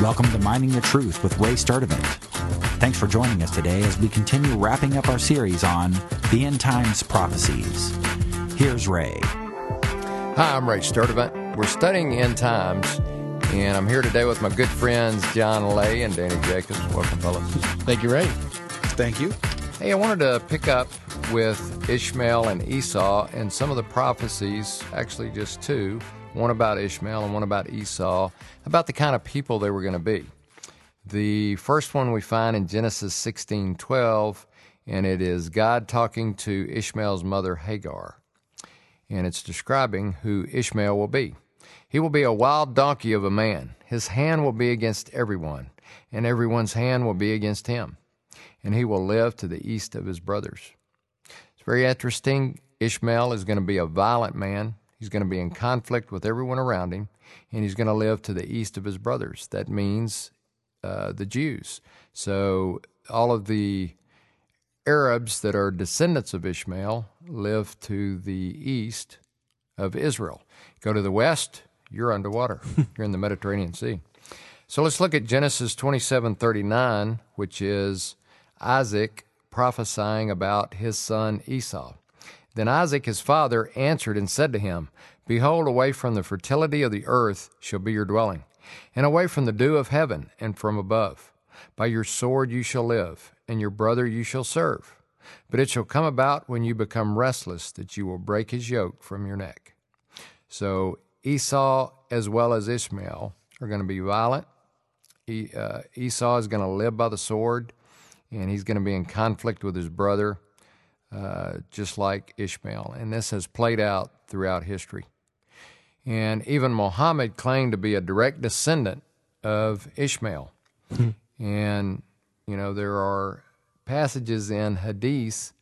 Welcome to Mining the Truth with Ray Sturdivant. Thanks for joining us today as we continue wrapping up our series on the end times prophecies. Here's Ray. Hi, I'm Ray Sturdivant. We're studying end times, and I'm here today with my good friends John Lay and Danny Jacobs. Welcome, fellas. Thank you, Ray. Thank you. Hey, I wanted to pick up with Ishmael and Esau and some of the prophecies, actually just two, one about Ishmael and one about Esau, about the kind of people they were going to be. The first one we find in Genesis 16:12, and it is God talking to Ishmael's mother Hagar. And it's describing who Ishmael will be. He will be a wild donkey of a man. His hand will be against everyone, and everyone's hand will be against him. And he will live to the east of his brothers. It's very interesting. Ishmael is going to be a violent man. He's going to be in conflict with everyone around him, and he's going to live to the east of his brothers. That means uh, the Jews. So all of the Arabs that are descendants of Ishmael live to the east of Israel. Go to the west, you're underwater. you're in the Mediterranean Sea. So let's look at Genesis 27:39, which is Isaac prophesying about his son Esau. Then Isaac his father answered and said to him, Behold, away from the fertility of the earth shall be your dwelling, and away from the dew of heaven and from above. By your sword you shall live, and your brother you shall serve. But it shall come about when you become restless that you will break his yoke from your neck. So Esau as well as Ishmael are going to be violent. Uh, Esau is going to live by the sword, and he's going to be in conflict with his brother. Uh, just like Ishmael. And this has played out throughout history. And even Muhammad claimed to be a direct descendant of Ishmael. Hmm. And, you know, there are passages in Hadith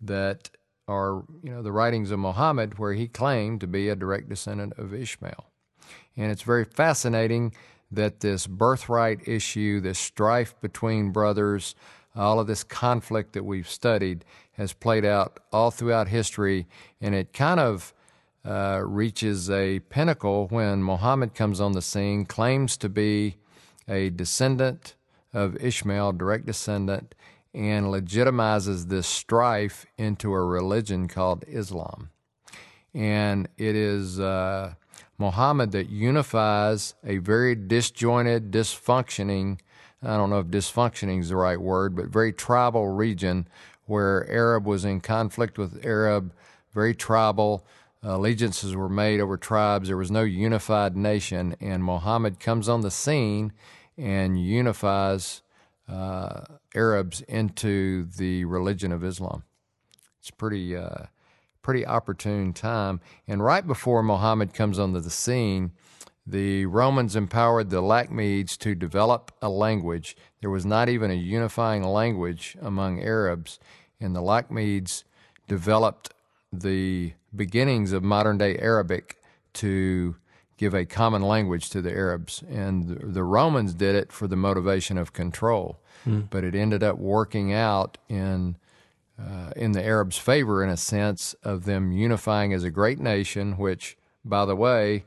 that are, you know, the writings of Muhammad where he claimed to be a direct descendant of Ishmael. And it's very fascinating that this birthright issue, this strife between brothers, all of this conflict that we've studied has played out all throughout history, and it kind of uh, reaches a pinnacle when Muhammad comes on the scene, claims to be a descendant of Ishmael, direct descendant, and legitimizes this strife into a religion called Islam. And it is uh, Muhammad that unifies a very disjointed, dysfunctioning I don't know if dysfunctioning is the right word, but very tribal region where Arab was in conflict with Arab, very tribal. Allegiances were made over tribes. There was no unified nation, and Muhammad comes on the scene and unifies uh, Arabs into the religion of Islam. It's pretty, uh, pretty opportune time. And right before Muhammad comes onto the scene, the Romans empowered the Lachenes to develop a language. There was not even a unifying language among Arabs, and the Lachenes developed the beginnings of modern day Arabic to give a common language to the Arabs. And the Romans did it for the motivation of control, mm. but it ended up working out in. Uh, in the Arabs' favor, in a sense, of them unifying as a great nation, which, by the way,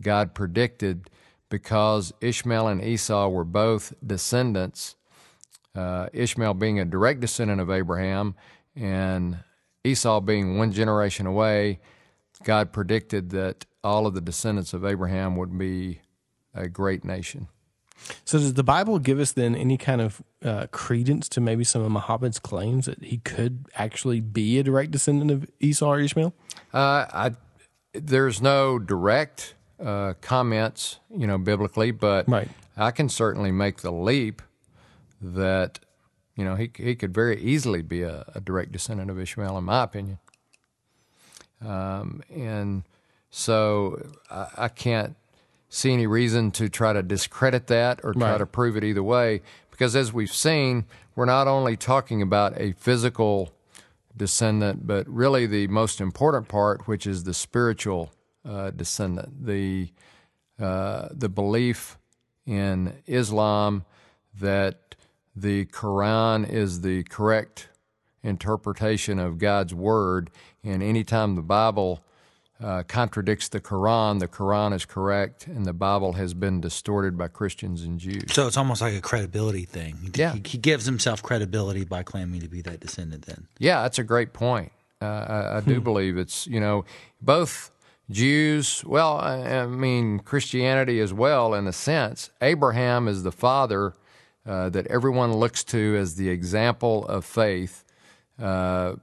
God predicted because Ishmael and Esau were both descendants, uh, Ishmael being a direct descendant of Abraham and Esau being one generation away, God predicted that all of the descendants of Abraham would be a great nation. So, does the Bible give us then any kind of uh, credence to maybe some of Muhammad's claims that he could actually be a direct descendant of Esau or Ishmael? Uh, I, there's no direct uh, comments, you know, biblically, but right. I can certainly make the leap that, you know, he he could very easily be a, a direct descendant of Ishmael, in my opinion. Um, and so I, I, can't see any reason to try to discredit that or try right. to prove it either way, because as we've seen, we're not only talking about a physical descendant, but really the most important part, which is the spiritual uh, descendant. The uh, the belief in Islam that the Quran is the correct interpretation of God's word, and anytime the Bible uh, contradicts the Quran, the Quran is correct, and the Bible has been distorted by Christians and Jews. So it's almost like a credibility thing. He, Yeah. he, he gives himself credibility by claiming to be that descendant. Then Yeah, that's a great point. Uh, I, I do believe it's you know both Jews. Well, I, I mean Christianity as well in a sense. Abraham is the father uh, that everyone looks to as the example of faith. Uh,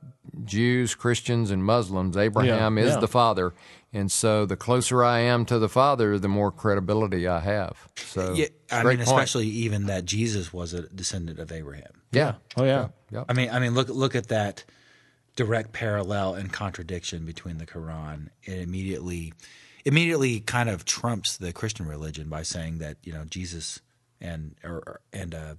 Jews, Christians, and Muslims. Abraham is yeah. the father, and so the closer I am to the father, the more credibility I have. So, yeah, it's a I great mean, point. especially even that Jesus was a descendant of Abraham. yeah, Oh yeah. Yep. I mean, I mean, look look at that direct parallel and contradiction between the Quran. It immediately immediately kind of trumps the Christian religion by saying that you know Jesus and or, or- and uh,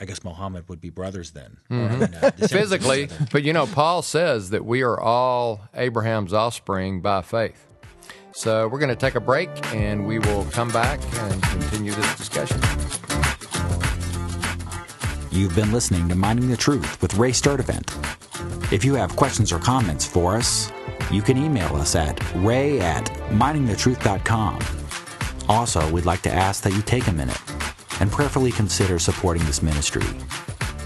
I guess Muhammad would be brothers then, Or, I mean, uh, descendants of each physically, but you know, Paul says that we are all Abraham's offspring by faith. So we're going to take a break and we will come back and continue this discussion. You've been listening to Mining the Truth with Ray Sturdivant. If you have questions or comments for us, you can email us at ray at miningthetruth.com. Also, we'd like to ask that you take a minute and prayerfully consider supporting this ministry.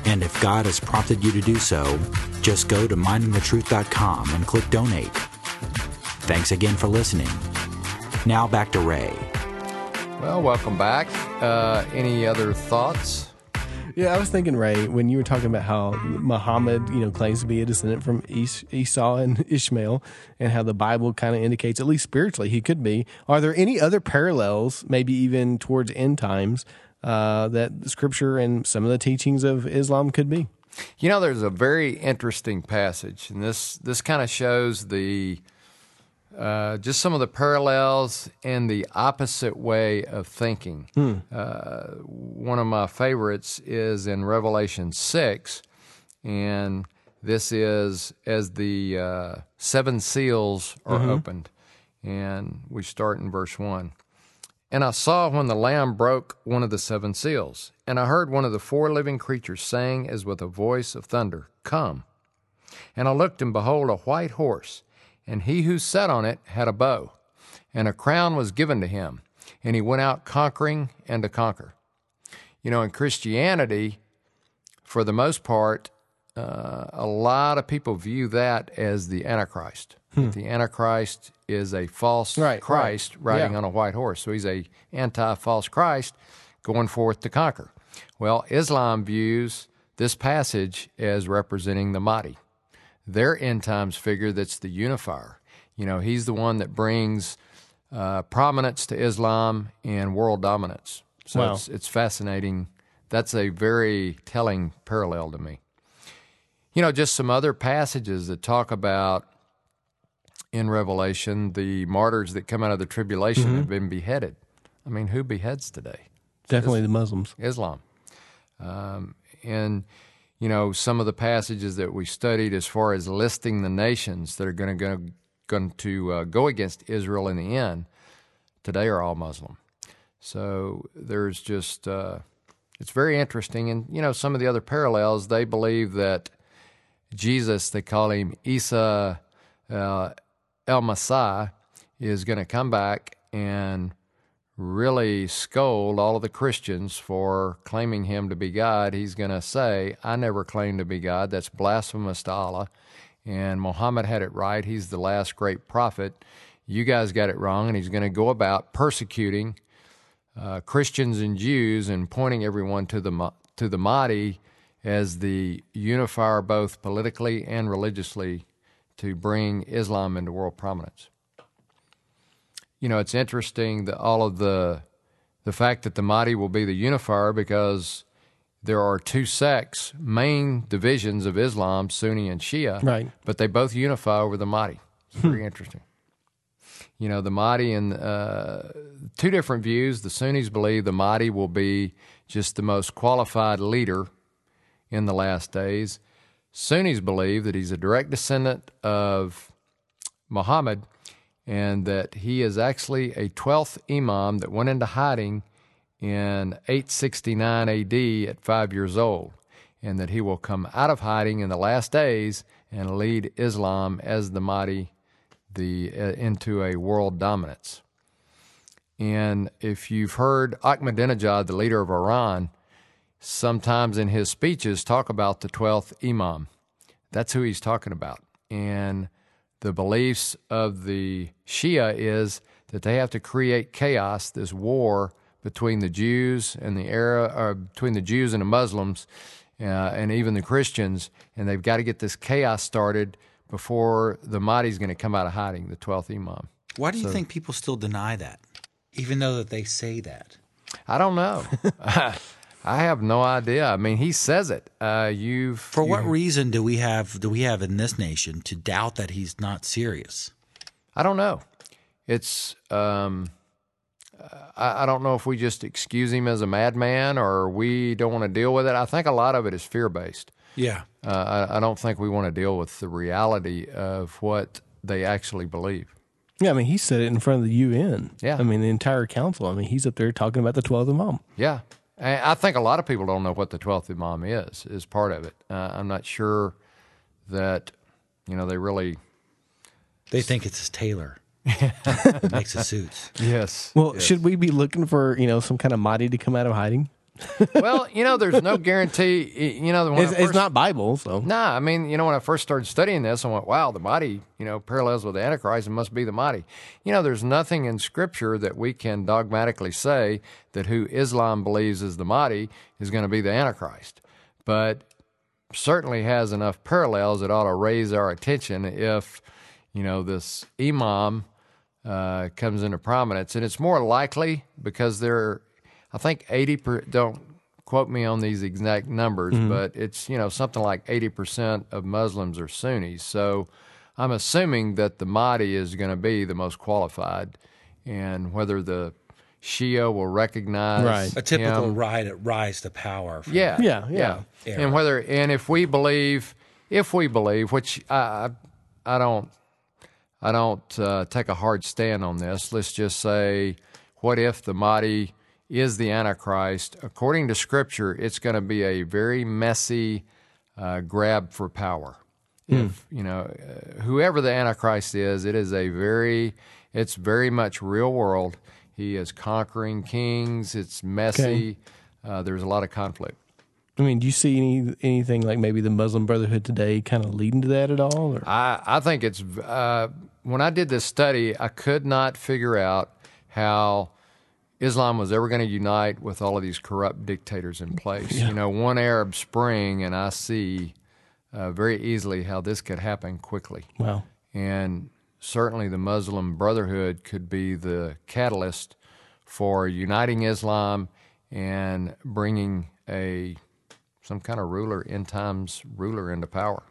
And if God has prompted you to do so, just go to miningthetruth.com and click donate. Thanks again for listening. Now back to Ray. Well, welcome back. Uh, any other thoughts? Yeah, I was thinking, Ray, when you were talking about how Muhammad, you know, claims to be a descendant from Es- Esau and Ishmael, and how the Bible kind of indicates, at least spiritually, he could be. Are there any other parallels, maybe even towards end times, uh, that Scripture and some of the teachings of Islam could be? You know, there's a very interesting passage, and this this kind of shows the uh, just some of the parallels and the opposite way of thinking. Uh, one of my favorites is in Revelation six, and this is as the uh, seven seals are opened, and we start in verse one. And I saw when the Lamb broke one of the seven seals, and I heard one of the four living creatures saying as with a voice of thunder, Come. And I looked, and behold, a white horse, and he who sat on it had a bow, and a crown was given to him, and he went out conquering and to conquer. You know, in Christianity, for the most part, uh, a lot of people view that as the Antichrist. That The Antichrist is a false Right, right. Christ riding Yeah. on a white horse. So he's a anti-false Christ going forth to conquer. Well, Islam views this passage as representing the Mahdi. Their end times figure that's the unifier. You know, he's the one that brings uh, prominence to Islam and world dominance. So Wow. it's, it's fascinating. That's a very telling parallel to me. You know, just some other passages that talk about in Revelation the martyrs that come out of the tribulation have been beheaded. I mean, who beheads today? Definitely the Muslims. Islam. Um, and, you know, some of the passages that we studied as far as listing the nations that are going to go, going to uh, go against Israel in the end today are all Muslim. So there's just, uh, it's very interesting. And, you know, some of the other parallels, they believe that Jesus, they call him Isa uh, al-Masih, is going to come back and really scold all of the Christians for claiming him to be God. He's going to say, I never claimed to be God. That's blasphemous to Allah. And Muhammad had it right. He's the last great prophet. You guys got it wrong. And he's going to go about persecuting uh, Christians and Jews and pointing everyone to the to the Mahdi as the unifier both politically and religiously to bring Islam into world prominence. You know, it's interesting that all of the the fact that the Mahdi will be the unifier because there are two sects, main divisions of Islam, Sunni and Shia, Right. but they both unify over the Mahdi. It's very interesting. You know, the Mahdi and uh, two different views. The Sunnis believe the Mahdi will be just the most qualified leader in the last days. Sunnis believe that he's a direct descendant of Muhammad and that he is actually a 12th Imam that went into hiding in 869 AD at five years old, and that he will come out of hiding in the last days and lead Islam as the Mahdi the uh, into a world dominance. And if you've heard Ahmadinejad, the leader of Iran, sometimes in his speeches talk about the 12th Imam. That's who he's talking about. And the beliefs of the Shia is that they have to create chaos, this war between the Jews and the Arab, or between the Jews and the Muslims, uh, and even the Christians, and they've got to get this chaos started before the Mahdi's going to come out of hiding, the 12th Imam. Why do you think people still deny that, even though that they say that? I don't know. I have no idea. I mean, he says it. Uh, you've For what you- reason do we have do we have in this nation to doubt that he's not serious? I don't know. It's um, I, I don't know if we just excuse him as a madman or we don't want to deal with it. I think a lot of it is fear based. Yeah. Uh, I, I don't think we want to deal with the reality of what they actually believe. Yeah, I mean, he said it in front of the UN. Yeah. I mean, the entire council. I mean, he's up there talking about the 12th Imam. Yeah. And I think a lot of people don't know what the 12th Imam is, is part of it. Uh, I'm not sure that, you know, they really. They think it's his tailor. that makes the suits. Yes. Well, should we be looking for, you know, some kind of Mahdi to come out of hiding? Well, you know, there's no guarantee. You know, when I It's, it's not Bible, so. Nah, I mean, you know, when I first started studying this, I went, wow, the Mahdi, you know, parallels with the Antichrist. It must be the Mahdi. You know, there's nothing in Scripture that we can dogmatically say that who Islam believes is the Mahdi is going to be the Antichrist. But certainly has enough parallels that ought to raise our attention if, you know, this Imam uh, comes into prominence. And it's more likely because there, I think 80 per, don't quote me on these exact numbers, but it's, you know, something like 80% of Muslims are Sunnis. So I'm assuming that the Mahdi is going to be the most qualified. And whether the Shia will recognize Right. A typical him- ride rise to power. from- yeah, Yeah, yeah. And whether and if we believe, if we believe, which I, I, I don't, I don't uh, take a hard stand on this. Let's just say, what if the Mahdi is the Antichrist? According to Scripture, it's going to be a very messy uh, grab for power. If you know, uh, whoever the Antichrist is, it is a very, it's very much real world. He is conquering kings. It's messy. Uh, there's a lot of conflict. I mean, do you see any anything like maybe the Muslim Brotherhood today kind of leading to that at all? Or? I, I think it's uh, when I did this study, I could not figure out how Islam was ever going to unite with all of these corrupt dictators in place. You know, one Arab Spring, and I see uh, very easily how this could happen quickly. Wow. And certainly the Muslim Brotherhood could be the catalyst for uniting Islam and bringing a some kind of ruler, end times ruler into power.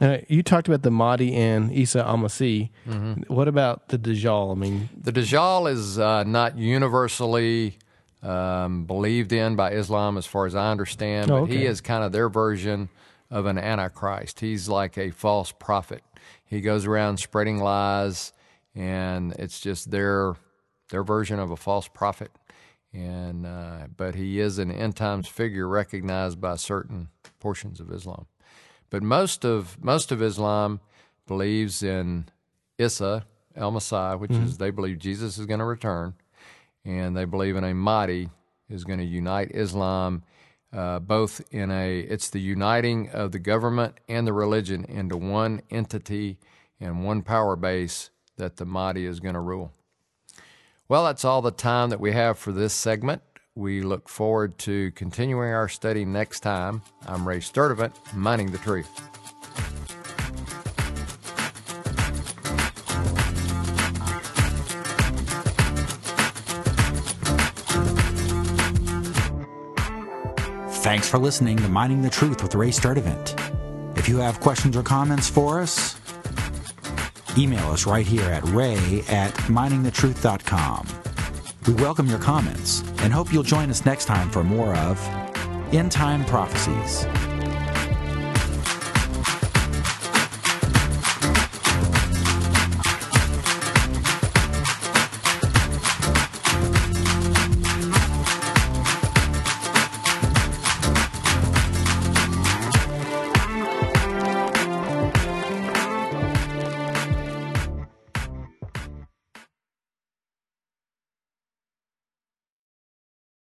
Uh, you talked about the Mahdi and Isa al-Masih. Mm-hmm. What about the Dajjal? I mean, The Dajjal is uh, not universally um, believed in by Islam, as far as I understand, Oh, but he is kind of their version of an antichrist. He's like a false prophet. He goes around spreading lies, and it's just their their version of a false prophet. And uh, but he is an end times figure recognized by certain portions of Islam. But most of most of Islam believes in Isa El Messiah, which is they believe Jesus is going to return, and they believe in a Mahdi is going to unite Islam, uh, both in a it's the uniting of the government and the religion into one entity and one power base that the Mahdi is going to rule. Well, that's all the time that we have for this segment. We look forward to continuing our study next time. I'm Ray Sturdivant, Mining the Truth. Thanks for listening to Mining the Truth with Ray Sturdivant. If you have questions or comments for us, email us right here at ray at miningthetruth.com. We welcome your comments and hope you'll join us next time for more of End Time Prophecies.